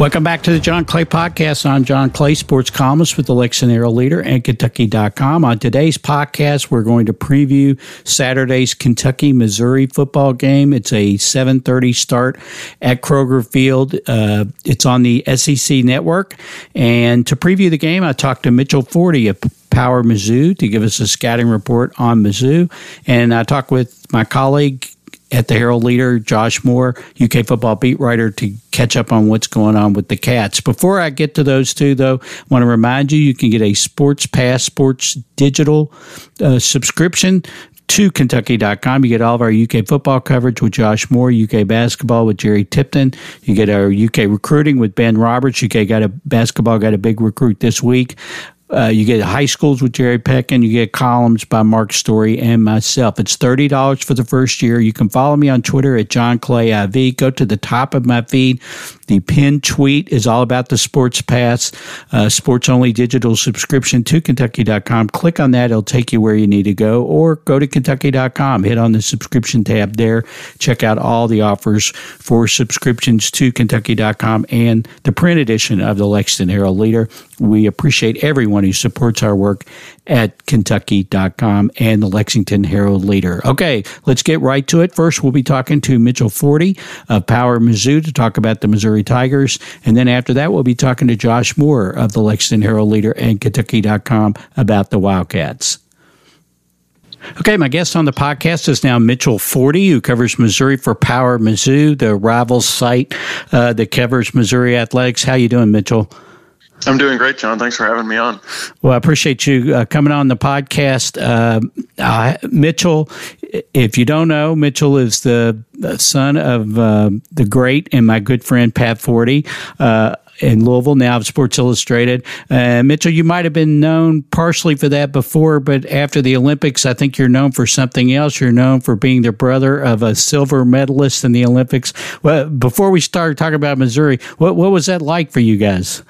Welcome back to the John Clay Podcast. I'm John Clay, sports columnist with the Lexington Leader and Kentucky.com. On today's podcast, we're going to preview Saturday's Kentucky Missouri football game. It's a 7:30 start at Kroger Field. Uh, it's on the SEC Network. And to preview the game, I talked to Mitchell Forde of Power Mizzou to give us a scouting report on Mizzou, and I talked with my colleague at the Herald Leader, Josh Moore, UK football beat writer, to catch up on what's going on with the Cats. Before I get to those two, though, I want to remind you you can get a Sports Pass Sports Digital uh, subscription to Kentucky.com. You get all of our UK football coverage with Josh Moore, UK basketball with Jerry Tipton. You get our UK recruiting with Ben Roberts. UK got a basketball got a big recruit this week. Uh, you get high schools with Jared Peck, and you get columns by Mark Story and myself. It's thirty dollars for the first year. You can follow me on Twitter at John Clay IV. Go to the top of my feed. The pinned tweet is all about the Sports Pass, uh, sports only digital subscription to Kentucky.com. Click on that; it'll take you where you need to go, or go to Kentucky.com. Hit on the subscription tab there. Check out all the offers for subscriptions to Kentucky.com and the print edition of the Lexington Herald Leader. We appreciate everyone supports our work at Kentucky.com and the Lexington Herald Leader. Okay, let's get right to it. First, we'll be talking to Mitchell Forde of Power Mizzou to talk about the Missouri Tigers. And then after that, we'll be talking to Josh Moore of the Lexington Herald Leader and Kentucky.com about the Wildcats. Okay, my guest on the podcast is now Mitchell Forde, who covers Missouri for Power Mizzou, the rival site uh, that covers Missouri athletics. How you doing, Mitchell? I'm doing great, John. Thanks for having me on. Well, I appreciate you uh, coming on the podcast. Uh, Mitchell, if you don't know, Mitchell is the son of uh, the great and my good friend Pat Forde uh, in Louisville, now of Sports Illustrated. Uh, Mitchell, you might have been known partially for that before, but after the Olympics, I think you're known for something else. You're known for being the brother of a silver medalist in the Olympics. Well, before we start talking about Missouri, what, what was that like for you guys?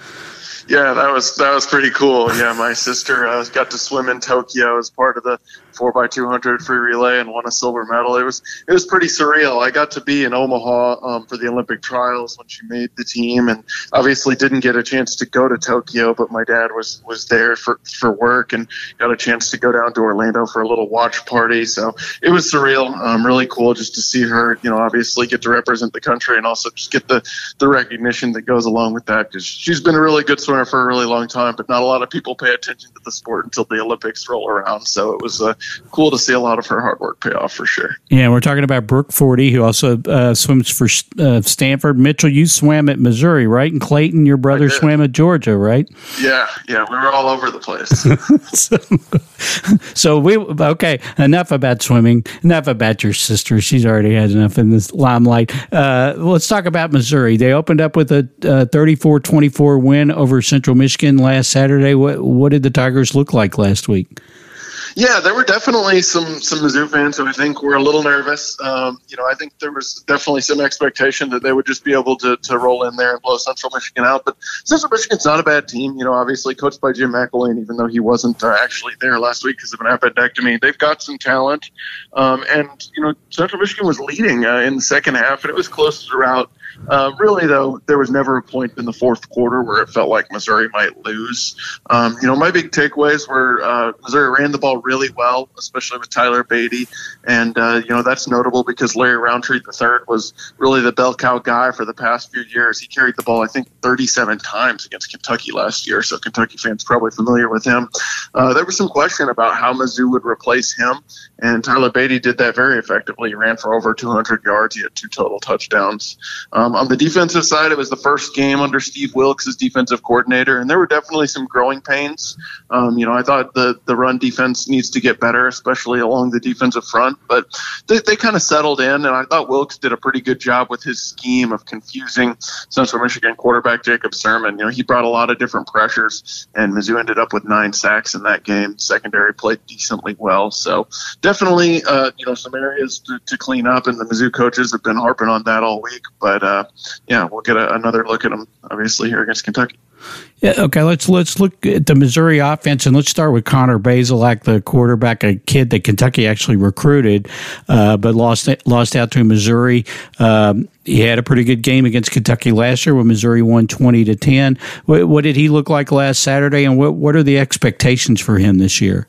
Yeah, that was that was pretty cool. Yeah, my sister uh, got to swim in Tokyo as part of the four x two hundred free relay and won a silver medal. It was it was pretty surreal. I got to be in Omaha um, for the Olympic trials when she made the team, and obviously didn't get a chance to go to Tokyo. But my dad was was there for for work and got a chance to go down to Orlando for a little watch party. So it was surreal, um, really cool just to see her. You know, obviously get to represent the country and also just get the the recognition that goes along with that because she's been a really good swimmer for a really long time, but not a lot of people pay attention to the sport until the Olympics roll around. So it was uh, cool to see a lot of her hard work pay off for sure. Yeah, we're talking about Brooke Forde, who also uh, swims for uh, Stanford. Mitchell, you swam at Missouri, right? And Clayton, your brother swam at Georgia, right? Yeah, yeah, we were all over the place. so, so, we okay. Enough about swimming. Enough about your sister. She's already had enough in this limelight. Uh, let's talk about Missouri. They opened up with a 34-24 win over Central Michigan last Saturday. What what did the Tigers look like last week? Yeah, there were definitely some some Mizzou fans who I think were a little nervous. Um, you know, I think there was definitely some expectation that they would just be able to, to roll in there and blow Central Michigan out. But Central Michigan's not a bad team. You know, obviously coached by Jim McElwain, even though he wasn't uh, actually there last week because of an appendectomy. They've got some talent, um, and you know, Central Michigan was leading uh, in the second half, and it was close throughout. Uh, really, though, there was never a point in the fourth quarter where it felt like Missouri might lose. Um, you know, my big takeaways were uh, Missouri ran the ball really well, especially with Tyler Badie, and uh, you know that's notable because Larry Rountree III was really the bell cow guy for the past few years. He carried the ball, I think, 37 times against Kentucky last year, so Kentucky fans probably familiar with him. Uh, there was some question about how Mizzou would replace him, and Tyler Badie did that very effectively. He ran for over 200 yards. He had two total touchdowns. Um, um, on the defensive side, it was the first game under Steve Wilks as defensive coordinator, and there were definitely some growing pains. Um, you know, I thought the the run defense needs to get better, especially along the defensive front, but they, they kind of settled in, and I thought Wilks did a pretty good job with his scheme of confusing Central Michigan quarterback Jacob Sirmon. You know, he brought a lot of different pressures, and Mizzou ended up with nine sacks in that game. Secondary played decently well, so definitely, uh, you know, some areas to, to clean up, and the Mizzou coaches have been harping on that all week, but uh, yeah, we'll get a, another look at them obviously here against Kentucky. Yeah, okay, let's let's look at the Missouri offense and let's start with Connor Bazelak, the quarterback, a kid that Kentucky actually recruited, uh, but lost lost out to Missouri. Um, he had a pretty good game against Kentucky last year when Missouri won twenty to ten. What, what did he look like last Saturday, and what what are the expectations for him this year?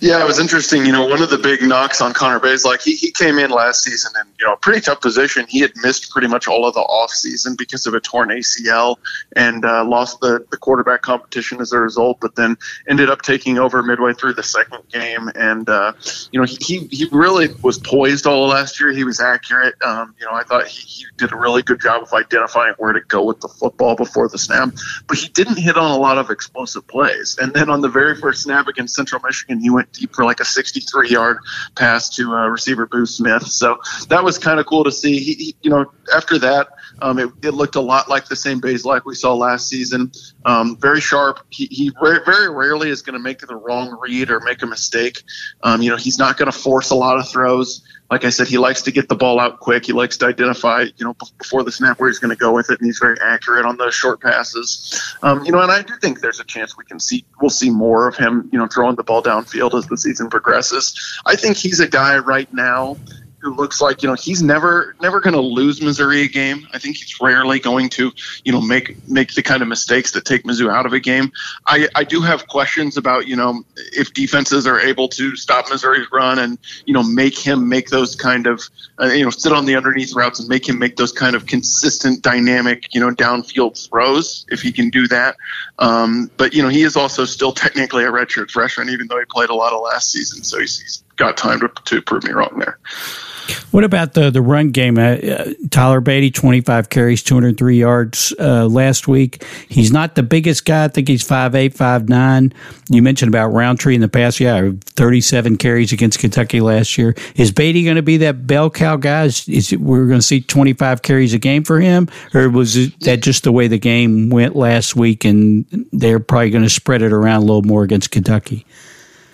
Yeah, it was interesting. You know, one of the big knocks on Connor Bazelak he, he came in last season in, you know, a pretty tough position. He had missed pretty much all of the off season because of a torn ACL and uh, lost the, the quarterback competition as a result, but then ended up taking over midway through the second game. And, uh, you know, he, he really was poised all last year. He was accurate. Um, you know, I thought he, he did a really good job of identifying where to go with the football before the snap, but he didn't hit on a lot of explosive plays. And then on the very first snap against Central Michigan, he went deep for like a 63 yard pass to uh, receiver Boo Smith. So that was kind of cool to see. He, he, you know, after that, um, it, it, looked a lot like the same Bazelak we saw last season. Um, very sharp. He, he ra- very rarely is going to make the wrong read or make a mistake. Um, you know, he's not going to force a lot of throws like I said, he likes to get the ball out quick. He likes to identify, you know, before the snap where he's going to go with it, and he's very accurate on those short passes. Um, you know, and I do think there's a chance we can see we'll see more of him, you know, throwing the ball downfield as the season progresses. I think he's a guy right now who looks like you know he's never never going to lose Missouri a game. I think he's rarely going to you know make make the kind of mistakes that take Mizzou out of a game. I I do have questions about you know if defenses are able to stop Missouri's run and you know make him make those kind of uh, you know sit on the underneath routes and make him make those kind of consistent dynamic you know downfield throws if he can do that. Um, but you know he is also still technically a redshirt freshman even though he played a lot of last season, so he's, he's got time to, to prove me wrong there. What about the the run game? Uh, uh, Tyler Badie, twenty five carries, two hundred three yards uh, last week. He's not the biggest guy. I think he's five eight, five nine. You mentioned about Rountree in the past. Yeah, thirty seven carries against Kentucky last year. Is Badie going to be that bell cow guy? Is, is it, we're going to see twenty five carries a game for him, or was that just the way the game went last week, and they're probably going to spread it around a little more against Kentucky?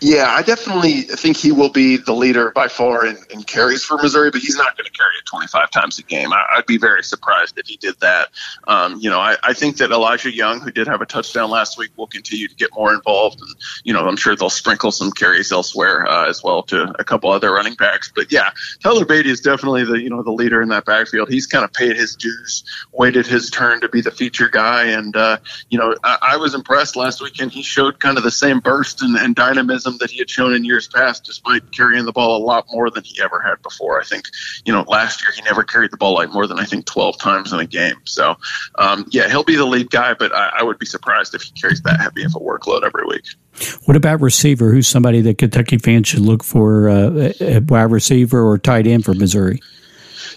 Yeah, I definitely think he will be the leader by far in, in carries for Missouri, but he's not going to carry it 25 times a game. I, would be very surprised if he did that. Um, you know, I, I, think that Elijah Young, who did have a touchdown last week, will continue to get more involved. And, you know, I'm sure they'll sprinkle some carries elsewhere uh, as well to a couple other running backs. But yeah, Tyler Badie is definitely the, you know, the leader in that backfield. He's kind of paid his dues, waited his turn to be the feature guy. And, uh, you know, I, I was impressed last weekend. He showed kind of the same burst and, and dynamism that he had shown in years past, despite carrying the ball a lot more than he ever had before. I think, you know, last year he never carried the ball like more than I think 12 times in a game. So, um, yeah, he'll be the lead guy, but I, I would be surprised if he carries that heavy of a workload every week. What about receiver? Who's somebody that Kentucky fans should look for, uh, wide receiver or tight end for Missouri?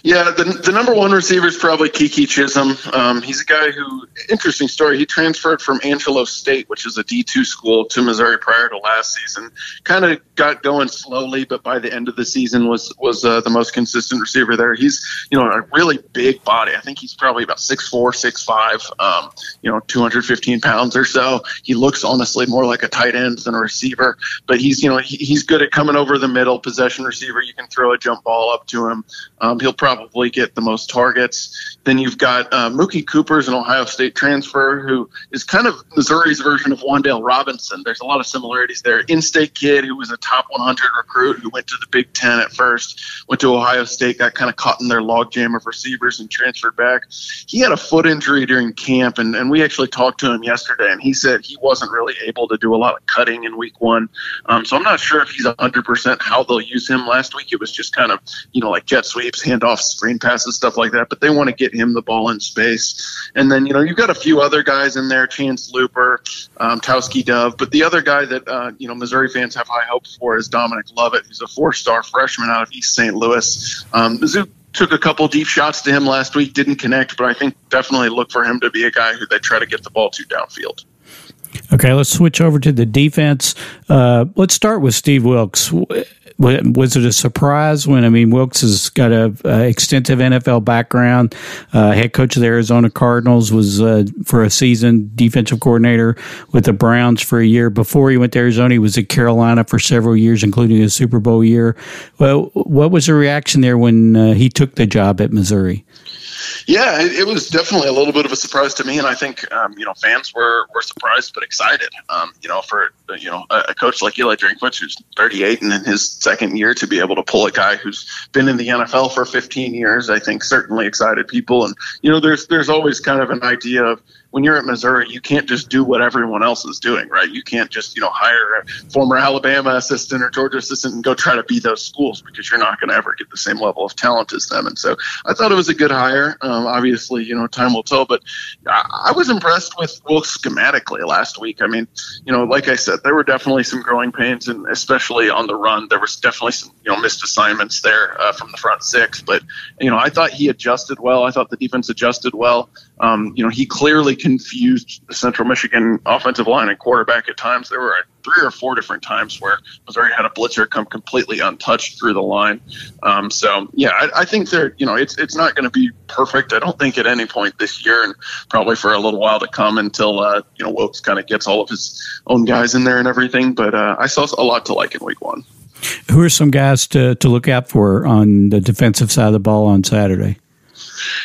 Yeah, the, the number one receiver is probably Keke Chism. Um, he's a guy who, interesting story, he transferred from Angelo State, which is a D2 school, to Missouri prior to last season. Kind of got going slowly, but by the end of the season was was uh, the most consistent receiver there. He's, you know, a really big body. I think he's probably about 6'4", 6'5", um, you know, 215 pounds or so. He looks honestly more like a tight end than a receiver, but he's, you know, he, he's good at coming over the middle, possession receiver. You can throw a jump ball up to him. Um, he'll probably get the most targets. Then you've got uh, Mookie Cooper's an Ohio State transfer who is kind of Missouri's version of Wan'Dale Robinson. There's a lot of similarities there. In-state kid who was a top 100 recruit who went to the Big Ten at first, went to Ohio State, got kind of caught in their logjam of receivers and transferred back. He had a foot injury during camp, and, and we actually talked to him yesterday, and he said he wasn't really able to do a lot of cutting in week one. Um, so I'm not sure if he's 100% how they'll use him. Last week it was just kind of, you know, like jet sweeps, handoffs, screen passes, stuff like that. But they want to get him the ball in space. And then, you know, you've got a few other guys in there, Chance Luper, um, Tauskie Dove. But the other guy that, uh, you know, Missouri fans have high hopes for is Dominic Lovett, who's a four star freshman out of East St. Louis. Um, Mizzou took a couple deep shots to him last week, didn't connect, but I think definitely look for him to be a guy who they try to get the ball to downfield. Okay, let's switch over to the defense. Uh, let's start with Steve Wilks was it a surprise when I mean Wilks has got a, a extensive NFL background, uh, head coach of the Arizona Cardinals was uh, for a season defensive coordinator with the Browns for a year before he went to Arizona. He was at Carolina for several years, including a Super Bowl year. Well, what was the reaction there when uh, he took the job at Missouri? Yeah, it, it, was definitely a little bit of a surprise to me, and I think um, you know fans were were surprised but excited. Um, you know, for you know a, a, coach like Eli Drinkwitz, who's 38 and in his second year, to be able to pull a guy who's been in the NFL for 15 years, I think certainly excited people. And you know, there's there's always kind of an idea of when you're at Missouri, you can't just do what everyone else is doing, right? You can't just, you know, hire a former Alabama assistant or Georgia assistant and go try to be those schools because you're not going to ever get the same level of talent as them. And so I thought it was a good hire. Um, obviously, you know, time will tell, but I, I was impressed with Wilks schematically last week. I mean, you know, like I said, there were definitely some growing pains, and especially on the run, there was definitely some, you know, missed assignments there uh, from the front six. But, you know, I thought he adjusted well. I thought the defense adjusted well. Um, you know, he clearly confused the Central Michigan offensive line and quarterback at times. There were three or four different times where Missouri had a blitzer come completely untouched through the line. Um, so yeah, I, I, think they're you know it's it's not going to be perfect. I don't think at any point this year, and probably for a little while to come until uh, you know Wilks kind of gets all of his own guys in there and everything. But uh, I saw a lot to like in Week One. Who are some guys to, to look out for on the defensive side of the ball on Saturday?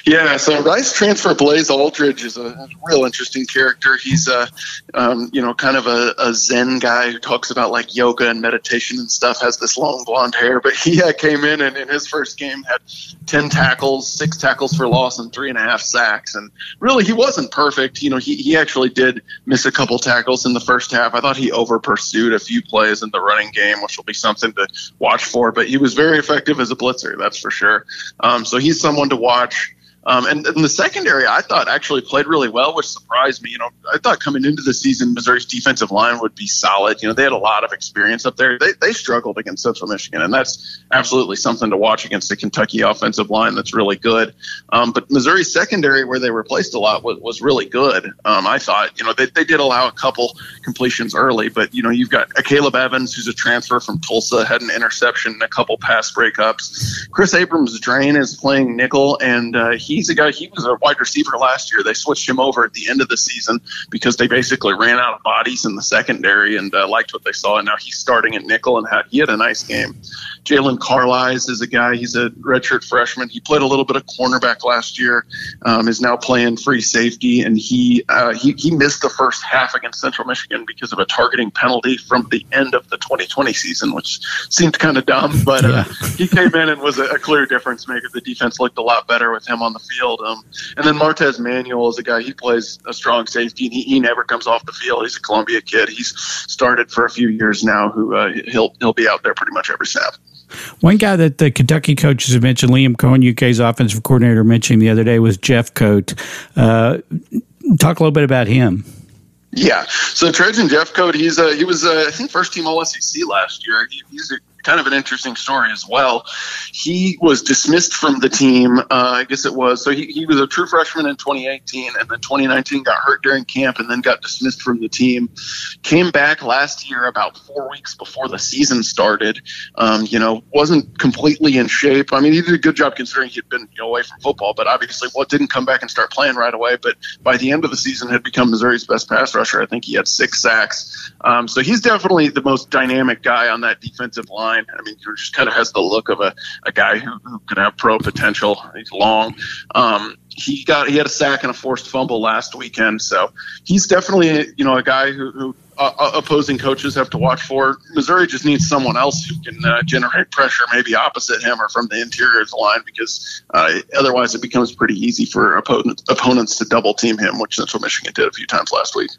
Yeah, so Rice transfer Blaze Alldredge is a real interesting character. He's a, um, you know, kind of a, a, Zen guy who talks about like yoga and meditation and stuff. Has this long blonde hair, but he uh, came in and in his first game had ten tackles, six tackles for loss, and three and a half sacks. And really, he wasn't perfect. You know, he he actually did miss a couple tackles in the first half. I thought he over pursued a few plays in the running game, which will be something to watch for. But he was very effective as a blitzer, that's for sure. Um, so he's someone to watch. Um, and, and the secondary, I thought actually played really well, which surprised me. You know, I thought coming into the season, Missouri's defensive line would be solid. You know, they had a lot of experience up there. They, they struggled against Central Michigan, and that's absolutely something to watch against the Kentucky offensive line that's really good. Um, but Missouri's secondary, where they replaced a lot, was, was really good. Um, I thought, you know, they, they did allow a couple completions early, but, you know, you've got Caleb Evans, who's a transfer from Tulsa, had an interception and a couple pass breakups. Kris Abrams-Draine is playing nickel, and uh, he he's a guy. He was a wide receiver last year. They switched him over at the end of the season because they basically ran out of bodies in the secondary and uh, liked what they saw. And now he's starting at nickel and had, he had a nice game. Jaylon Carlies is a guy. He's a redshirt freshman. He played a little bit of cornerback last year. Um, is now playing free safety, and he uh, he he missed the first half against Central Michigan because of a targeting penalty from the end of the 2020 season, which seemed kind of dumb. But uh, he came in and was a, a, clear difference maker. The defense looked a lot better with him on the field. Um, and then Martez Manuel is a guy. He plays a strong safety, and he, he never comes off the field. He's a Columbia kid. He's started for a few years now. Who uh, he'll he'll be out there pretty much every snap. One guy that the Kentucky coaches have mentioned, Liam Coen, UK's offensive coordinator, mentioned the other day was Jeffcoat. Uh, talk a little bit about him. Yeah, so Trajan Jeffcoat, he's a, he was a, I think first team All SEC last year. He, he's a kind of an interesting story as well. He was dismissed from the team, uh, I guess it was. So he, he was a true freshman in 2018, and then 2019 got hurt during camp and then got dismissed from the team. Came back last year about four weeks before the season started. Um, you know, wasn't completely in shape. I mean, he did a good job considering he'd been you know, away from football, but obviously, well, didn't come back and start playing right away. But by the end of the season, had become Missouri's best pass rusher. I think he had six sacks. Um, so he's definitely the most dynamic guy on that defensive line line. I mean, he just kind of has the look of a, a guy who, who could have pro potential. He's long. Um, he got he had a sack and a forced fumble last weekend, so he's definitely you know a guy who, who uh, uh opposing coaches have to watch for. Missouri just needs someone else who can uh, generate pressure, maybe opposite him or from the interior of the line, because uh, otherwise it becomes pretty easy for opponents opponents to double team him, which Central Michigan did a few times last week.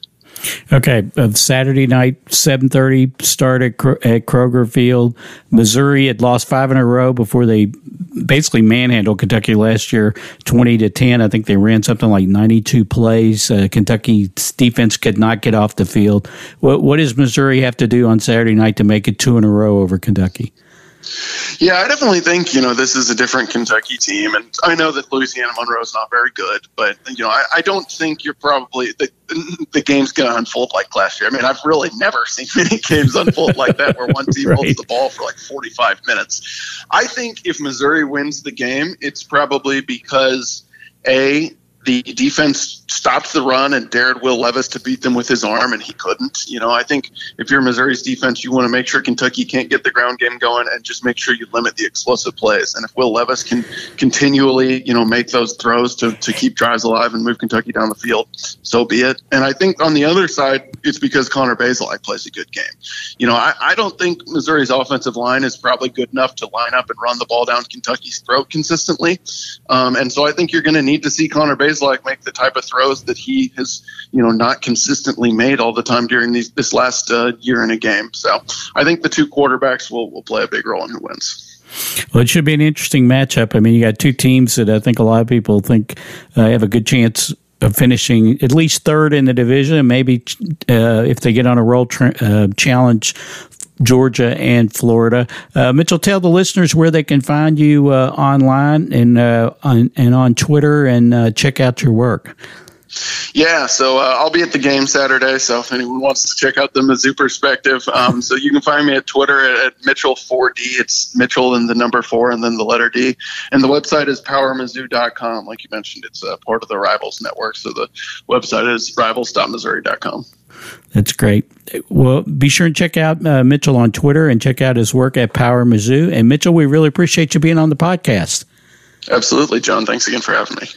Okay, uh, Saturday night, seven thirty start at, at Kroger Field. Missouri had lost five in a row before they basically manhandled Kentucky last year, twenty to ten. I think they ran something like ninety two plays. Uh, Kentucky's defense could not get off the field. What, what does Missouri have to do on Saturday night to make it two in a row over Kentucky? Yeah, I definitely think you know this is a different Kentucky team, and I know that Louisiana Monroe is not very good, but you know I, I don't think you're probably the the game's going to unfold like last year. I mean, I've really never seen many games unfold like that where one team right. holds the ball for like 45 minutes. I think if Missouri wins the game, it's probably because a the defense stopped the run and dared Will Levis to beat them with his arm, and he couldn't. You know, I think if you're Missouri's defense, you want to make sure Kentucky can't get the ground game going and just make sure you limit the explosive plays. And if Will Levis can continually, you know, make those throws to, to keep drives alive and move Kentucky down the field, so be it. And I think on the other side, it's because Connor Bazelak plays a good game. You know, I, I don't think Missouri's offensive line is probably good enough to line up and run the ball down Kentucky's throat consistently. Um, and so I think you're going to need to see Connor Bazelak make the type of throws that he has, you know, not consistently made all the time during these, this last uh, year in a game. So I think the two quarterbacks will, will play a big role in who wins. Well, it should be an interesting matchup. I mean, you got two teams that I think a lot of people think uh, have a good chance of finishing at least third in the division, maybe uh, if they get on a roll tra- uh, challenge Georgia and Florida. Uh, Mitchell, tell the listeners where they can find you uh, online and uh, on, and on Twitter and uh, check out your work. Yeah, so uh, I'll be at the game Saturday. So if anyone wants to check out the Mizzou perspective, um, so you can find me at Twitter at, at Mitchell4D. It's Mitchell and the number four and then the letter D. And the website is powermizzou.com. Like you mentioned, it's uh, part of the Rivals Network. So the website is rivals.missouri.com. That's great. Well, be sure and check out uh, Mitchell on Twitter and check out his work at Power Mizzou. And Mitchell, we really appreciate you being on the podcast. Absolutely, John. Thanks again for having me.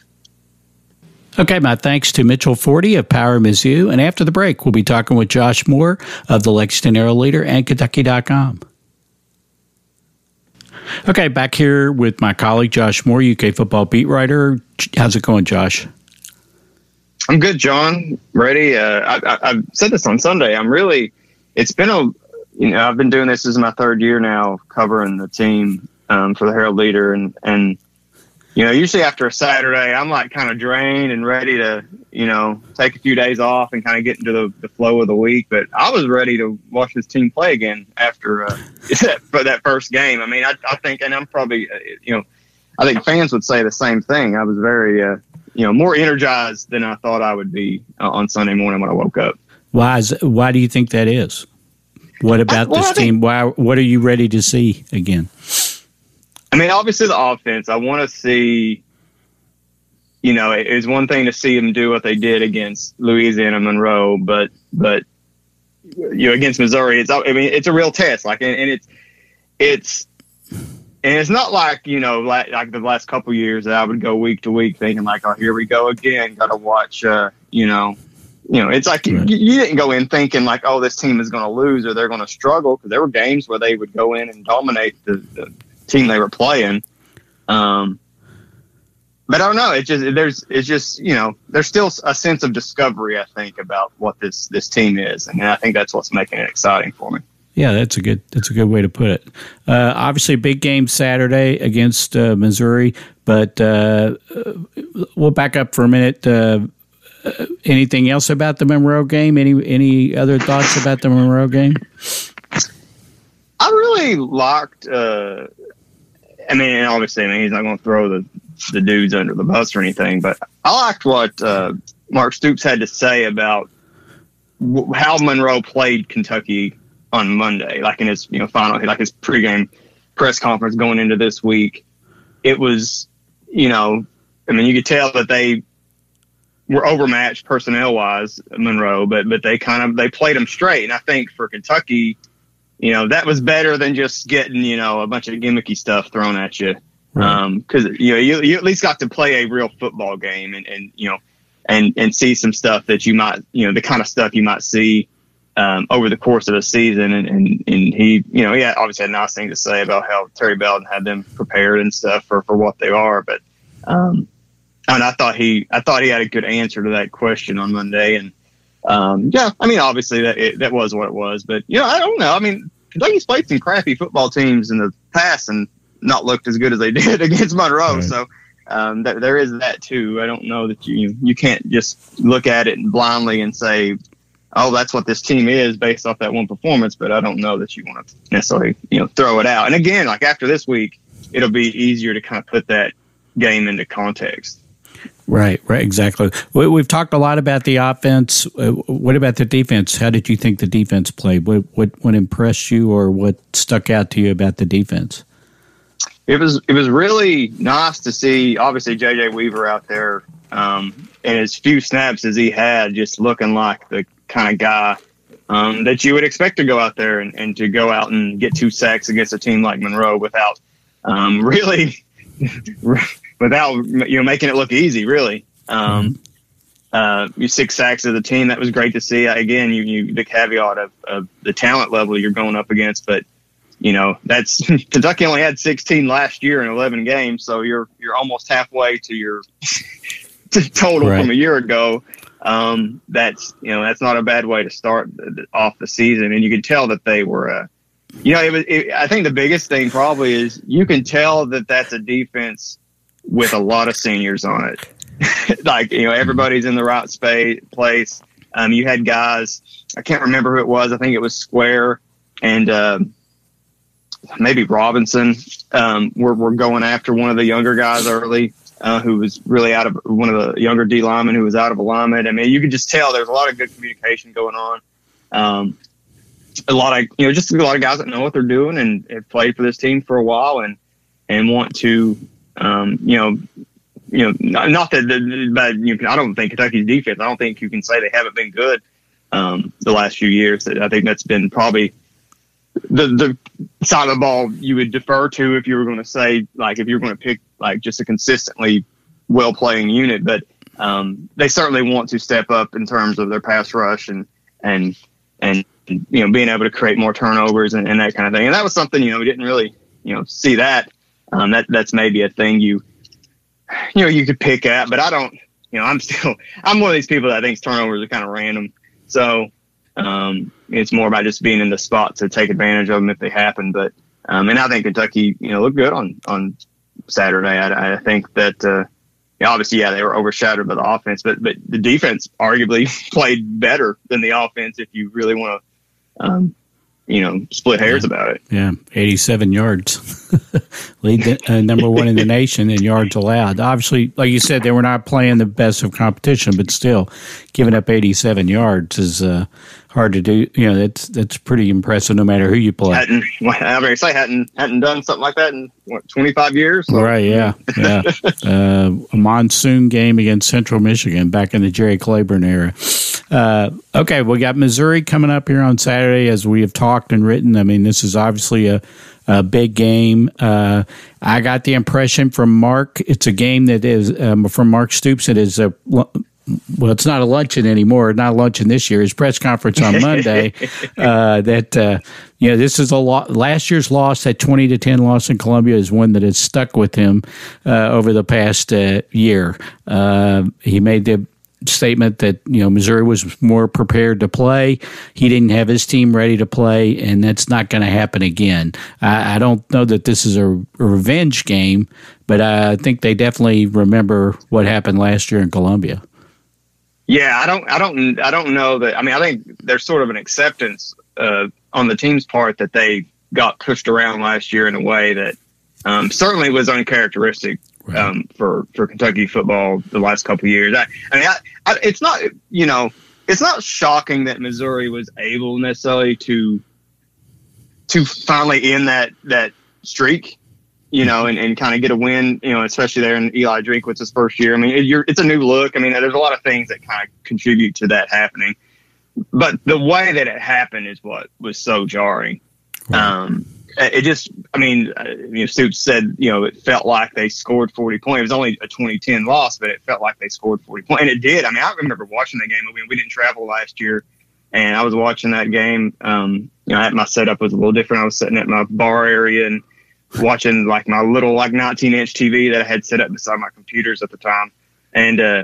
Okay, my thanks to Mitchell Forde of Power Mizzou. And after the break, we'll be talking with Josh Moore of the Lexington Herald Leader and Kentucky.com. Okay, back here with my colleague Josh Moore, UK football beat writer. How's it going, Josh? I'm good, John. Ready? Uh, I, have said this on Sunday. I'm really. It's been a. You know, I've been doing this. This is my third year now, covering the team um, for the Herald Leader, and and you know, usually after a Saturday, I'm like kind of drained and ready to, you know, take a few days off and kind of get into the, the flow of the week. But I was ready to watch this team play again after uh, for that first game. I mean, I, I think, and I'm probably, uh, you know, I think fans would say the same thing. I was very, uh, you know, more energized than I thought I would be uh, on Sunday morning when I woke up. Why is why do you think that is? What about I, well, this team? Why what are you ready to see again? I mean, obviously the offense. I want to see. You know, it is one thing to see them do what they did against Louisiana Monroe, but but you know against Missouri, it's I mean it's a real test. Like and, and it's it's and it's not like you know like, like the last couple years that I would go week to week thinking like oh here we go again got to watch uh, you know you know it's like right. you, you, didn't go in thinking like oh this team is going to lose or they're going to struggle because there were games where they would go in and dominate the, the team they were playing. Um, but I don't know. It just there's it's just you know there's still a sense of discovery I think about what this this team is, and I think that's what's making it exciting for me. Yeah, that's a good that's a good way to put it. Uh, obviously, big game Saturday against uh, Missouri, but uh, we'll back up for a minute. Uh, uh, anything else about the Monroe game? Any any other thoughts about the Monroe game? I really liked uh, I mean, obviously, I mean, he's not going to throw the, the dudes under the bus or anything, but I liked what uh, Mark Stoops had to say about how Monroe played Kentucky on Monday, like in his you know final, like his pregame press conference going into this week. It was, you know, I mean, you could tell that they were overmatched personnel wise, Monroe, but but they kind of they played them straight, and I think for Kentucky you know, that was better than just getting, you know, a bunch of gimmicky stuff thrown at you. Right. Um, cause you know, you, you at least got to play a real football game and, and, you know, and, and see some stuff that you might, you know, the kind of stuff you might see, um, over the course of a season. And, and, and he, you know, he had obviously had a nice things to say about how Terry Bowden had them prepared and stuff for, for what they are. But, um, and I thought he, I thought he had a good answer to that question on Monday. And, um, yeah, I mean, obviously that it, that was what it was, but you know, I don't know. I mean, Kentucky's played some crappy football teams in the past and not looked as good as they did against Monroe. Right. So um, th- there is that too. I don't know that you you can't just look at it blindly and say, oh, that's what this team is based off that one performance. But I don't know that you want to necessarily you know throw it out. And again, like after this week, it'll be easier to kind of put that game into context. Right, right, exactly. We, have talked a lot about the offense. Uh, what about the defense? How did you think the defense played? What, what what impressed you, or what stuck out to you about the defense? it was it was really nice to see. Obviously, JJ Weaver out there, um, and as few snaps as he had, just looking like the kind of guy um, that you would expect to go out there and, and, to go out and get two sacks against a team like Monroe without um, really without you know making it look easy. Really, um, uh, six sacks as a team that was great to see. Again, you, you the caveat of, of the talent level you're going up against, but you know that's Kentucky only had 16 last year in 11 games, so you're you're almost halfway to your total right. from a year ago. Um, that's you know that's not a bad way to start off the season, and you can tell that they were. Uh, you know, it was. It, I think the biggest thing probably is you can tell that that's a defense with a lot of seniors on it. like you know, everybody's in the right space place. Um, you had guys. I can't remember who it was. I think it was Square and uh, maybe Robinson. Um, were, were going after one of the younger guys early uh, who was really out of one of the younger D linemen who was out of alignment. I mean, you could just tell there's a lot of good communication going on. Um, a lot of you know, just a lot of guys that know what they're doing and have played for this team for a while and and want to, um, you know, you know, not that, but you I don't think Kentucky's defense. I don't think you can say they haven't been good um, the last few years. I think that's been probably the the side of the ball you would defer to if you were going to say like if you were going to pick like just a consistently well playing unit, but um, they certainly want to step up in terms of their pass rush and and and you know being able to create more turnovers and, and that kind of thing. And that was something you know we didn't really you know see that. Um, that that's maybe a thing you you know you could pick at, but I don't. You know, I'm still I'm one of these people that thinks turnovers are kind of random. So um, it's more about just being in the spot to take advantage of them if they happen. But um, and I think Kentucky, you know, looked good on on Saturday. I, I think that uh, obviously, yeah, they were overshadowed by the offense, but but the defense arguably played better than the offense. If you really want to, um, you know, split hairs yeah. about it. Yeah, eighty-seven yards, lead the, uh, number one in the nation in yards allowed. Obviously, like you said, they were not playing the best of competition, but still, giving up eighty-seven yards is. Uh, hard to do. You know, that's that's pretty impressive no matter who you play. Hadn't, I mean, say hadn't hadn't done something like that in what twenty five years. So. Right? Yeah, yeah. uh, a monsoon game against Central Michigan back in the Jerry Claiborne era. Uh, okay, we got Missouri coming up here on Saturday, as we have talked and written. I mean, this is obviously a a big game. Uh, I got the impression from Mark, it's a game that is um, from Mark Stoops. It is a well, it's not a luncheon anymore. Not a luncheon this year. His press conference on Monday uh, that uh, you know this is a lot. Last year's loss, that twenty to ten loss in Columbia, is one that has stuck with him uh, over the past uh, year. Uh, he made the statement that you know Missouri was more prepared to play. He didn't have his team ready to play, and that's not going to happen again. I, I, don't know that this is a, a revenge game, but I think they definitely remember what happened last year in Columbia. Yeah, I don't, I don't, I don't know that. I mean, I think there's sort of an acceptance uh, on the team's part that they got pushed around last year in a way that um, certainly was uncharacteristic right. um, for for Kentucky football the last couple of years. I, I mean, I, I, it's not, you know, it's not shocking that Missouri was able necessarily to to finally end that that streak you know, and, and kind of get a win, you know, especially there in Eli Drinkwitz's first year. I mean, it, it's a new look. I mean, there's a lot of things that kind of contribute to that happening. But the way that it happened is what was so jarring. Um, it just, I mean, uh, you know, Stoops said, you know, it felt like they scored 40 points. It was only a 2010 loss, but it felt like they scored 40 points. And it did. I mean, I remember watching the game. I mean, we didn't travel last year, and I was watching that game. Um, you know, my setup was a little different. I was sitting at my bar area and watching like my little like 19 inch TV that I had set up beside my computers at the time, and uh,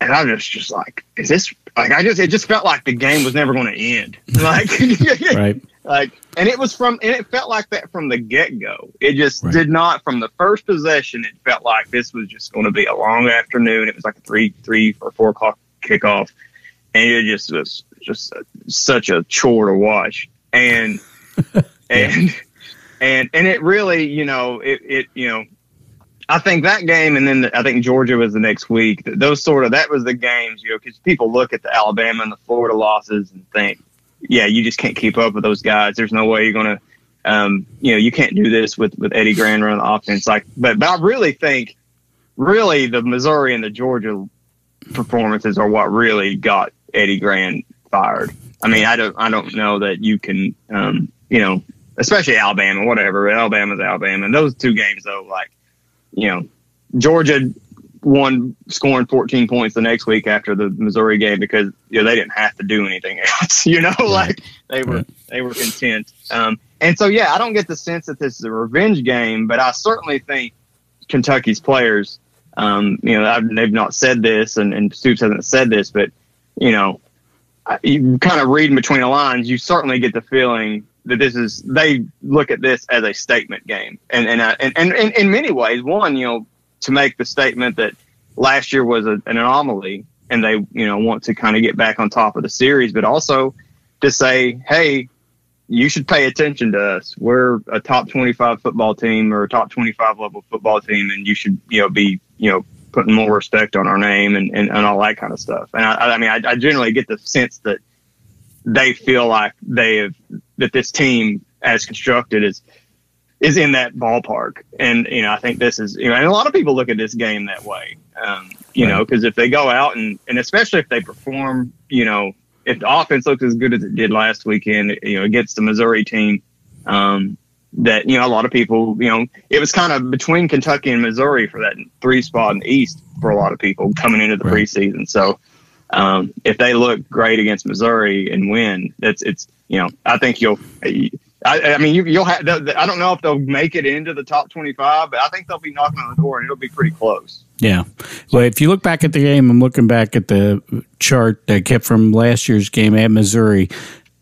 and I was just like, is this like I just it just felt like the game was never going to end, like right, like and it was from and it felt like that from the get go. It just right. did not from the first possession. It felt like this was just going to be a long afternoon. It was like a three three or four o'clock kickoff, and it just was just a, such a chore to watch and and and and it really, you know, it it you know, I think that game, and then the, I think Georgia was the next week. Those sort of that was the games, you know, because people look at the Alabama and the Florida losses and think, yeah, you just can't keep up with those guys. There's no way you're gonna Um, you know, you can't do this with with Eddie Gran running the offense. Like, but but I really think, really, the Missouri and the Georgia performances are what really got Eddie Gran fired. I mean, I don't I don't know that you can, um, you know, especially Alabama, whatever. Alabama's Alabama, and those two games though, like, you know, Georgia won scoring 14 points the next week after the Missouri game because you know they didn't have to do anything else. You know, like they were they were content. Um, and so yeah, I don't get the sense that this is a revenge game, but I certainly think Kentucky's players, um, you know, I've, they've not said this, and, and Stoops hasn't said this, but you know, you kind of read between the lines. You certainly get the feeling that this is they look at this as a statement game, and and and, and, and in many ways, one, you know to make the statement that last year was a, an anomaly and they, you know, want to kind of get back on top of the series, but also to say, hey, you should pay attention to us. We're a top 25 football team or a top 25 level football team, and you should, you know, be, you know, putting more respect on our name and, and, and all that kind of stuff. And I, I mean, I, I generally get the sense that they feel like they have, that this team as constructed is, is in that ballpark. And, you know, I think this is, you know, and a lot of people look at this game that way, um, you right. know, because if they go out and, and especially if they perform, you know, if the offense looks as good as it did last weekend, you know, against the Missouri team, um, that, you know, a lot of people, you know, it was kind of between Kentucky and Missouri for that three spot in the East for a lot of people coming into the right. preseason. So, um, if they look great against Missouri and win, it's, it's, you know, I think you'll, I, I mean, you, will have. I don't know if they'll make it into the top twenty-five, but I think they'll be knocking on the door, and it'll be pretty close. Yeah. Well, if you look back at the game, I'm looking back at the chart that kept from last year's game at Missouri.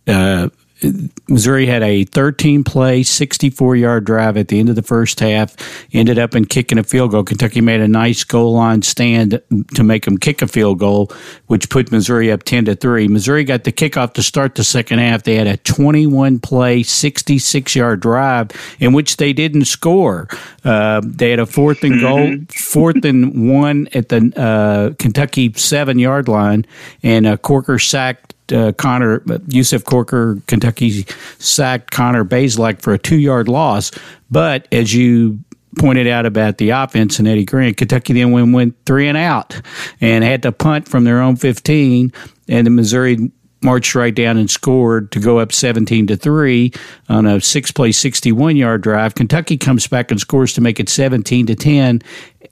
Uh, Missouri had a 13 play, 64 yard drive at the end of the first half, ended up in kicking a field goal. Kentucky made a nice goal line stand to make them kick a field goal, which put Missouri up 10 to 3. Missouri got the kickoff to start the second half. They had a 21 play, 66 yard drive in which they didn't score. Uh, they had a fourth and goal, mm-hmm. fourth and one at the uh, Kentucky seven yard line, and uh, Corker sacked uh, Connor Yusuf Corker, Kentucky sacked Connor Bazelak for a two yard loss. But as you pointed out about the offense and Eddie Gran, Kentucky then went, went three and out and had to punt from their own 15. And the Missouri marched right down and scored to go up 17 to 3 on a six play 61 yard drive kentucky comes back and scores to make it 17 to 10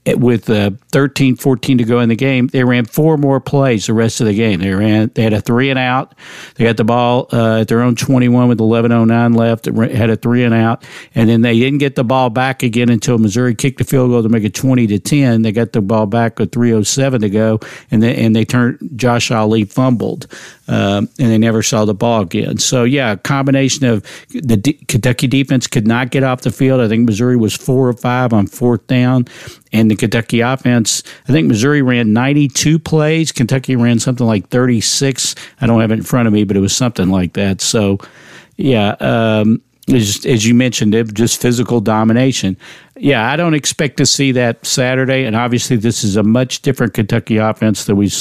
with uh, 13 14 to go in the game they ran four more plays the rest of the game. They ran they had a three and out. They got the ball uh, at their own 21 with 1109 left had a three and out. And then they didn't get the ball back again until missouri kicked the field goal to make it 20 to 10 they got the ball back with 307 to go and they, and they turned josh ali fumbled um, and they never saw the ball again so yeah combination of the D- kentucky defense could not get off the field i think missouri was four or five on fourth down and the Kentucky offense, I think Missouri ran 92 plays. Kentucky ran something like 36. I don't have it in front of me, but it was something like that. So, yeah, um, as, as you mentioned, it just physical domination. Yeah, I don't expect to see that Saturday. And obviously, this is a much different Kentucky offense than we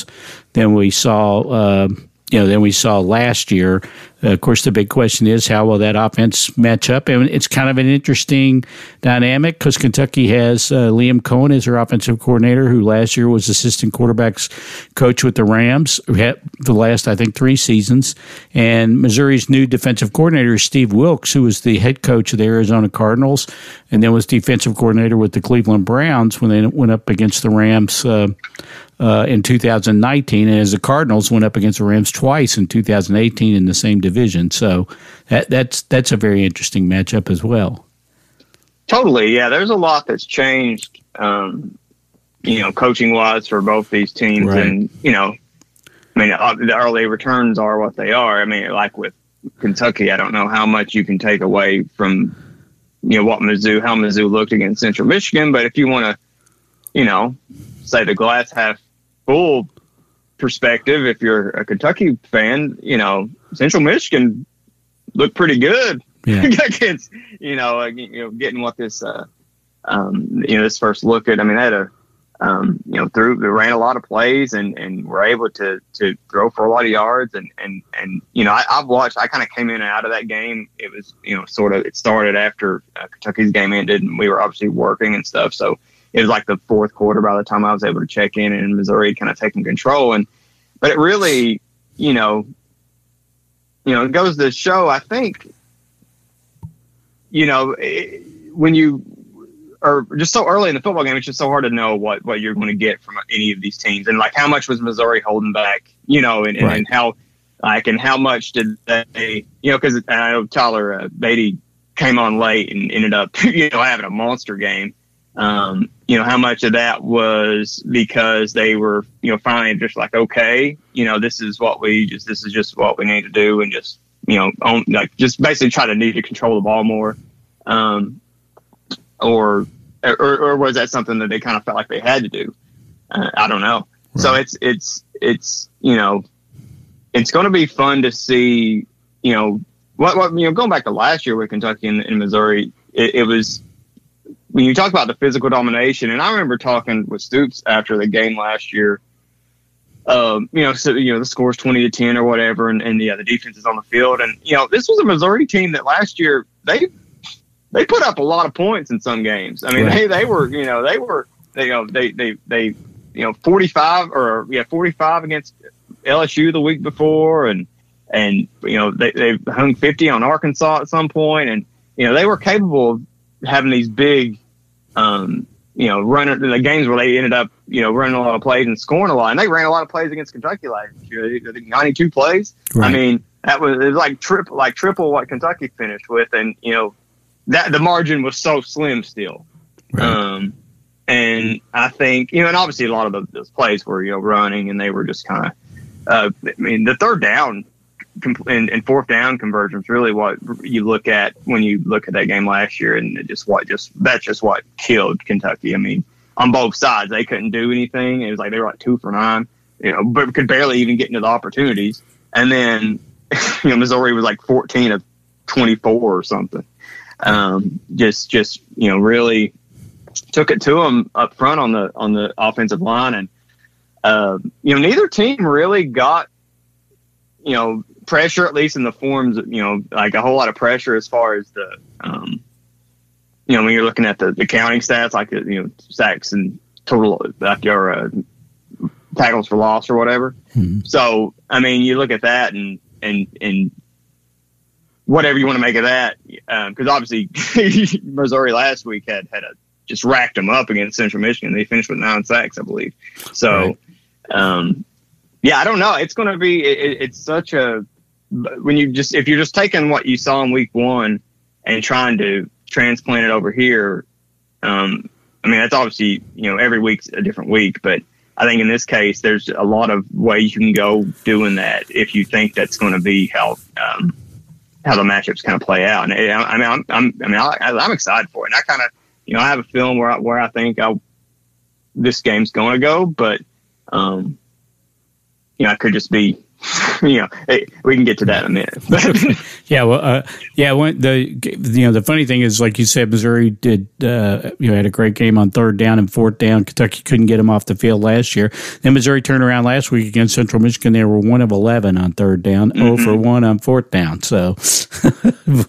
than we saw. Uh, you know, than we saw last year. Of course, the big question is how will that offense match up? And it's kind of an interesting dynamic because Kentucky has uh, Liam Coen as their offensive coordinator, who last year was assistant quarterbacks coach with the Rams the last, I think, three seasons. And Missouri's new defensive coordinator is Steve Wilks, who was the head coach of the Arizona Cardinals and then was defensive coordinator with the Cleveland Browns when they went up against the Rams. Uh, uh, in 2019, and as the Cardinals went up against the Rams twice in 2018 in the same division. So that, that's that's a very interesting matchup as well. Totally, yeah. There's a lot that's changed, um, you know, coaching wise for both these teams, right. and you know, I mean, uh, the early returns are what they are. I mean, like with Kentucky, I don't know how much you can take away from you know what Mizzou, how Mizzou looked against Central Michigan, but if you want to, you know, say the glass half full perspective, if you're a Kentucky fan, you know, Central Michigan looked pretty good yeah. against, you know, you know, getting what this, uh, um, you know, this first look at. I mean, they had a, um, you know, threw they ran a lot of plays and and were able to to throw for a lot of yards and and and you know I, I've watched. I kind of came in and out of that game. It was you know sort of it started after uh, Kentucky's game ended and we were obviously working and stuff. So it was like the fourth quarter by the time I was able to check in and Missouri kind of taking control and but it really you know you know it goes to show I think you know it, when you are just so early in the football game, it's just so hard to know what, what you're going to get from any of these teams. And like, how much was Missouri holding back, you know, and, right. and how, like, and how much did they, you know, because I know Tyler uh, Badie came on late and ended up, you know, having a monster game. Um, you know, how much of that was because they were, you know, finally just like, okay, you know, this is what we just, this is just what we need to do and just, you know, own, like just basically try to need to control the ball more. Um, or, or or was that something that they kind of felt like they had to do? Uh, I don't know. Right. So it's it's it's you know it's going to be fun to see you know what, what you know going back to last year with Kentucky and, and Missouri, it, it, was when you talk about the physical domination, and I remember talking with Stoops after the game last year. Um, you know, so you know the score's twenty to ten or whatever, and, and yeah, the defense is on the field, and you know this was a Missouri team that last year they they put up a lot of points in some games. I mean, right. they they were you know they were they you know they they they you know 45 or yeah 45 against LSU the week before and and you know they they hung 50 on Arkansas at some point and you know they were capable of having these big um you know running the games where they ended up you know running a lot of plays and scoring a lot and they ran a lot of plays against Kentucky last year 92 plays right. I mean that was it was like triple like triple what Kentucky finished with and you know that the margin was so slim still. Right. Um, and I think you know, and obviously a lot of those, those plays were you know running, and they were just kind of. Uh, I mean, the third down and, and, fourth down conversions really what you look at when you look at that game last year, and just what just that's just what killed Kentucky. I mean, on both sides, they couldn't do anything. It was like they were like two for nine, you know, but could barely even get into the opportunities. And then, you know, Missouri was like fourteen of twenty four or something um, just just you know really took it to them up front on the on the offensive line, and uh, you know neither team really got you know pressure at least in the forms you know like a whole lot of pressure as far as the um, you know when you're looking at the, the counting stats like you know sacks and total like your uh, tackles for loss or whatever. Mm-hmm. So I mean you look at that and and and whatever you want to make of that, because um, obviously Missouri last week had had a just racked them up against Central Michigan. They finished with nine sacks, I believe. So, right. um, yeah, I don't know. It's going to be. It, it's such a when you just if you're just taking what you saw in week one and trying to transplant it over here. Um, I mean, that's obviously you know every week's a different week, but I think in this case, there's a lot of ways you can go doing that if you think that's going to be how um, how the matchups kind of play out. And I mean, I'm, I'm I mean, I, am excited for it. And I kind of, you know, I have a feeling where I, where I think I, this game's going to go, but um, you know, I could just be you know, hey, we can get to that in a minute. yeah, well, uh, yeah. When the you know the funny thing is, like you said, Missouri did uh, you know had a great game on third down and fourth down. Kentucky couldn't get them off the field last year. Then Missouri turned around last week against Central Michigan. They were one of eleven on third down, mm-hmm. 0 for one on fourth down. So,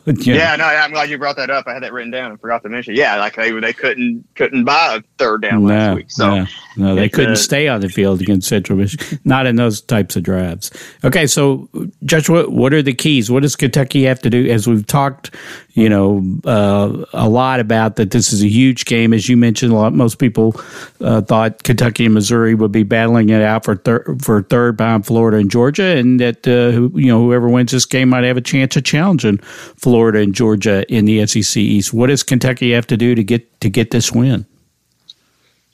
yeah, no, I'm glad you brought that up. I had that written down and forgot to mention. Yeah, like they they couldn't couldn't buy a third down no, last week. So no, no they couldn't uh, stay on the field against Central Michigan. Not in those types of drives. Okay, so Joshua, what are the keys? What does Kentucky have to do? As we've talked, you know, uh, a lot about that. This is a huge game, as you mentioned. A lot, most people uh, thought Kentucky and Missouri would be battling it out for thir- for third behind Florida and Georgia, and that uh, you know whoever wins this game might have a chance of challenging Florida and Georgia in the SEC East. What does Kentucky have to do to get to get this win?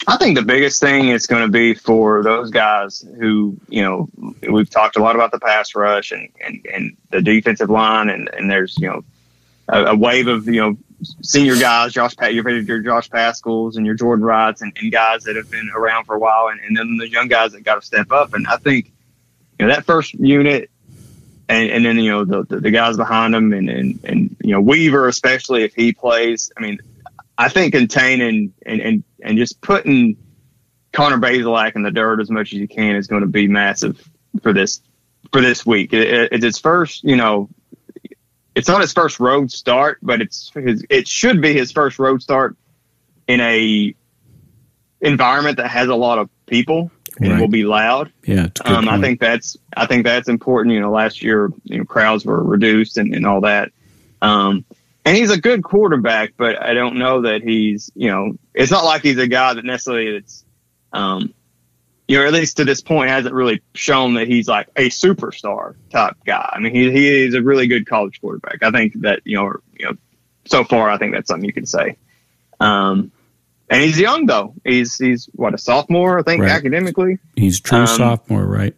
I think the biggest thing is going to be for those guys who, you know, we've talked a lot about the pass rush and, and, and the defensive line, and, and there's, you know, a, a wave of, you know, senior guys, Josh, your, your Josh Paschals and your Jordan Wrights and, and guys that have been around for a while, and, and then the young guys that got to step up. And I think, you know, that first unit and, and then, you know, the, the, the guys behind them and, and, and, you know, Weaver, especially if he plays, I mean, I think containing and, and, and just putting Connor Bazelak in the dirt as much as you can is going to be massive for this for this week. It, it, it's his first, you know, it's not his first road start, but it's his. It should be his first road start in a environment that has a lot of people and Right. will be loud. Yeah, it's a good Um, I think that's I think that's important. You know, last year you know crowds were reduced and, and all that. Um, and he's a good quarterback, but I don't know that he's you know it's not like he's a guy that necessarily that's um, you know at least to this point hasn't really shown that he's like a superstar type guy. I mean he he is a really good college quarterback. I think that you know you know so far I think that's something you can say. Um, and he's young though. He's he's what a sophomore I think Right. academically He's true um, sophomore, right?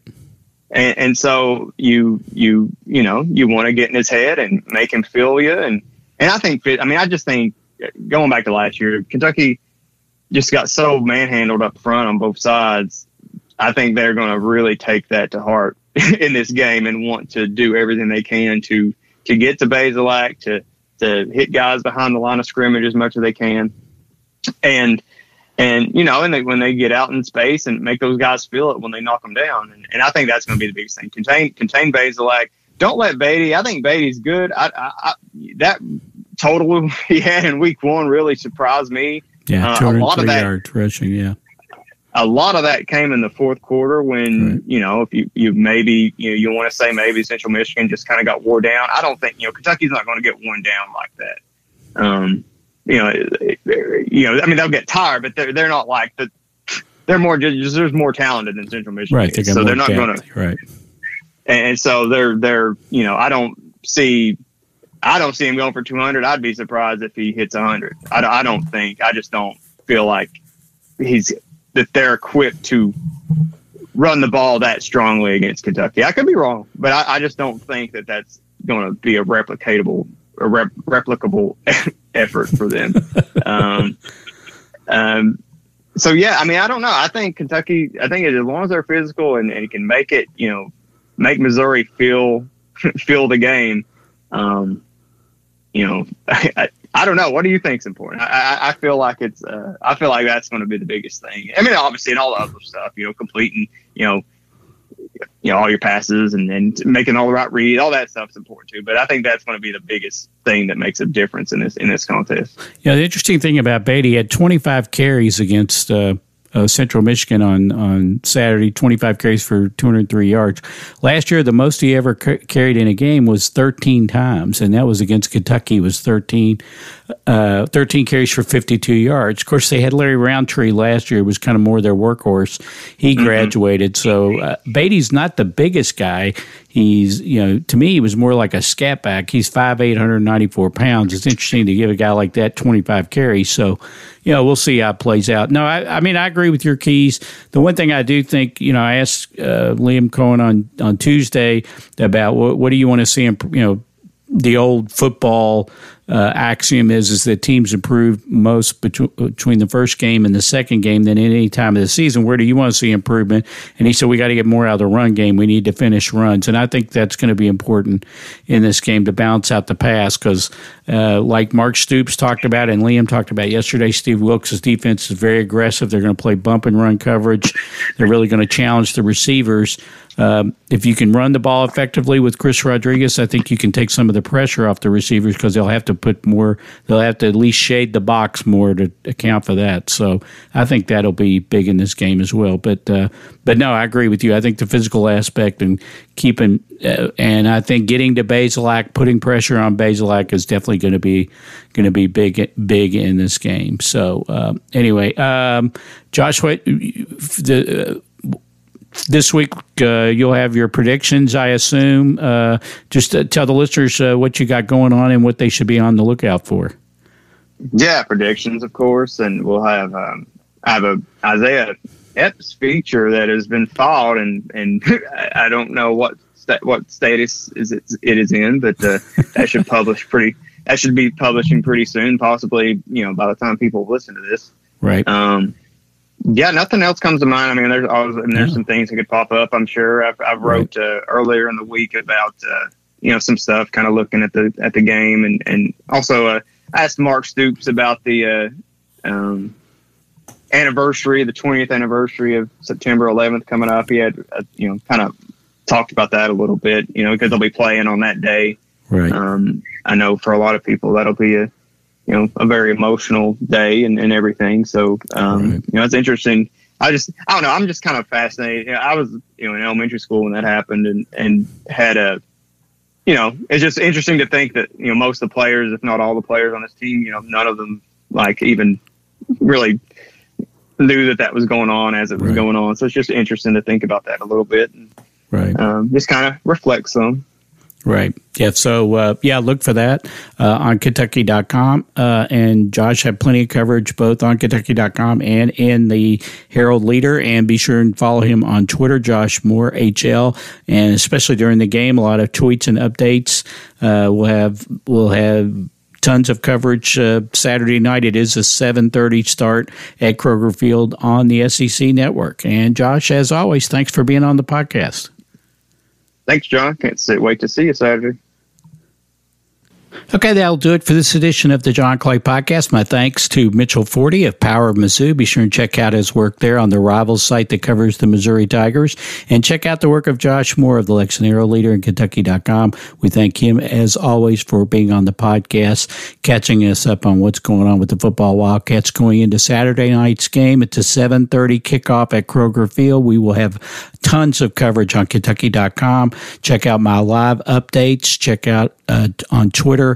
and, and so you you you know you want to get in his head and make him feel you and and I think I mean I just think going back to last year Kentucky just got so manhandled up front on both sides I think they're going to really take that to heart in this game and want to do everything they can to to get to Bazelak to to hit guys behind the line of scrimmage as much as they can and and you know, and they, when they get out in space and make those guys feel it when they knock them down, and, and I think that's going to be the biggest thing. Contain contain Bazelak. Don't let Badie. I think Badie's good. I, I, I that total he had in week one really surprised me. Yeah, uh, a lot of that- yards rushing. Yeah, A lot of that came in the fourth quarter when Right. you know if you you maybe you know you want to say maybe Central Michigan just kind of got wore down. I don't think you know Kentucky's not going to get worn down like that. Um, you know, you know, I mean they'll get tired, but they're they're not like the. They're more just there's more talented than Central Michigan, right. They're so they're not going to right. And, so they're they're you know I don't see I don't see him going for 200. I'd be surprised if he hits 100. I, don't- I don't think I just don't feel like he's that they're equipped to run the ball that strongly against Kentucky. I could be wrong, but I, I just don't think that that's going to be a replicatable a rep, replicable effort for them. um, um, so yeah, I mean, I don't know. I think Kentucky. I think as long as they're physical and, and can make it, you know, make Missouri feel feel the game. Um, you know, I, I, I don't know. What do you think's important? I, I, I feel like it's. Uh, I feel like that's going to be the biggest thing. I mean, obviously, and all the other stuff. You know, completing. You know. You know all your passes and, and making all the right reads, all that stuff's important too. But I think that's going to be the biggest thing that makes a difference in this in this contest. Yeah, the interesting thing about Badie he had 25 carries against uh, uh, Central Michigan on on Saturday, 25 carries for 203 yards. Last year, the most he ever ca- carried in a game was 13 times, and that was against Kentucky. It was 13, uh, 13 carries for 52 yards. Of course, they had Larry Rountree last year. It was kind of more their workhorse. He graduated, so uh, Badie's not the biggest guy. He's, you know, to me, he was more like a scat back. He's 5'8", 194 pounds. It's interesting to give a guy like that 25 carries. So, you know, we'll see how it plays out. No, I, I mean, I agree with your keys. The one thing I do think, you know, I asked uh, Liam Coen on, on Tuesday about what, what do you want to see him, you know, the old football uh, axiom is is that teams improve most between, the first game and the second game than any time of the season. Where do you want to see improvement? And he said we got to get more out of the run game. We need to finish runs, and I think that's going to be important in this game to balance out the pass because, uh, like Mark Stoops talked about and Liam talked about yesterday, Steve Wilks' defense is very aggressive. They're going to play bump and run coverage. They're really going to challenge the receivers. Um, if you can run the ball effectively with Chris Rodriguez, I think you can take some of the pressure off the receivers because they'll have to put more. They'll have to at least shade the box more to account for that. So I think that'll be big in this game as well. But uh, but no, I agree with you. I think the physical aspect and keeping uh, and I think getting to Bazelak, putting pressure on Bazelak is definitely going to be going to be big big in this game. So um, anyway, um, Josh, what the. This week uh, you'll have your predictions, I assume. Uh, just uh, tell the listeners uh, what you got going on and what they should be on the lookout for. Yeah, predictions, of course, and we'll have um, I have a Isaiah Epps feature that has been filed, and and I don't know what sta- what status is it, it is in, but uh, that should publish pretty. That should be publishing pretty soon, possibly you know by the time people listen to this. Right. Um, yeah, nothing else comes to mind. I mean, there's always, and there's Yeah. some things that could pop up. I'm sure. I've, I've wrote uh, earlier in the week about uh, you know some stuff, kind of looking at the at the game, and and also uh, I asked Mark Stoops about the uh, um, anniversary, the 20th anniversary of September 11th coming up. He had, uh, you know, kind of talked about that a little bit, you know, because they'll be playing on that day. Right. Um, I know for a lot of people that'll be a, you know, a very emotional day and, and everything. So, um, right. you know, it's interesting. I just, I don't know. I'm just kind of fascinated. I was, you know, in elementary school when that happened and, and had a, you know, it's just interesting to think that, you know, most of the players, if not all the players on this team, you know, none of them like even really knew that that was going on as it was right. going on. So it's just interesting to think about that a little bit. And, right. Um, just kind of reflect some. Right. Yeah. So, uh, yeah, look for that uh, on Kentucky.com. Uh, and Josh had plenty of coverage both on Kentucky.com and in the Herald Leader. And be sure and follow him on Twitter, Josh Moore HL. And especially during the game, a lot of tweets and updates. Uh, we'll have, we'll have, tons of coverage uh, Saturday night. It is a 7:30 start at Kroger Field on the SEC network. And Josh, as always, thanks for being on the podcast. Thanks, John. Can't wait to see you Saturday. Okay, that'll do it for this edition of the John Clay Podcast. My thanks to Mitchell Forde of Power of Mizzou. Be sure and check out his work there on the Rivals site that covers the Missouri Tigers. And check out the work of Josh Moore of the Lexington Leader in Kentucky.com. We thank him, as always, for being on the podcast, catching us up on what's going on with the football Wildcats going into Saturday night's game. It's a 7.30 kickoff at Kroger Field. We will have tons of coverage on Kentucky.com. Check out my live updates. Check out uh, on Twitter.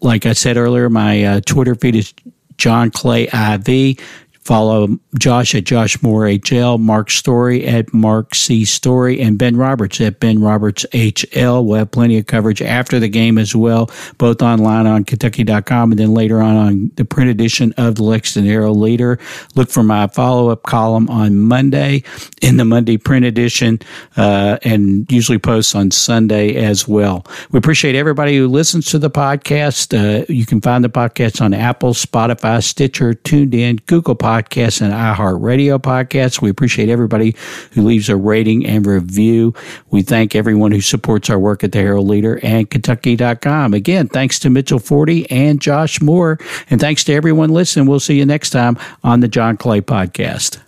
Like I said earlier, my uh, Twitter feed is John Clay IV. Follow Josh at Josh Moore HL, Mark Story at Mark C Story, and Ben Roberts at Ben Roberts HL. We'll have plenty of coverage after the game as well, both online on Kentucky.com and then later on on the print edition of the Lexington Herald Leader. Look for my follow up column on Monday in the Monday print edition, uh, and usually posts on Sunday as well. We appreciate everybody who listens to the podcast. Uh, you can find the podcast on Apple, Spotify, Stitcher, TuneIn, Google Podcasts Podcasts and iHeartRadio podcasts. We appreciate everybody who leaves a rating and review. We thank everyone who supports our work at the Herald Leader and Kentucky.com. Again, thanks to Mitchell Forde and Josh Moore. And thanks to everyone listening. We'll see you next time on the John Clay Podcast.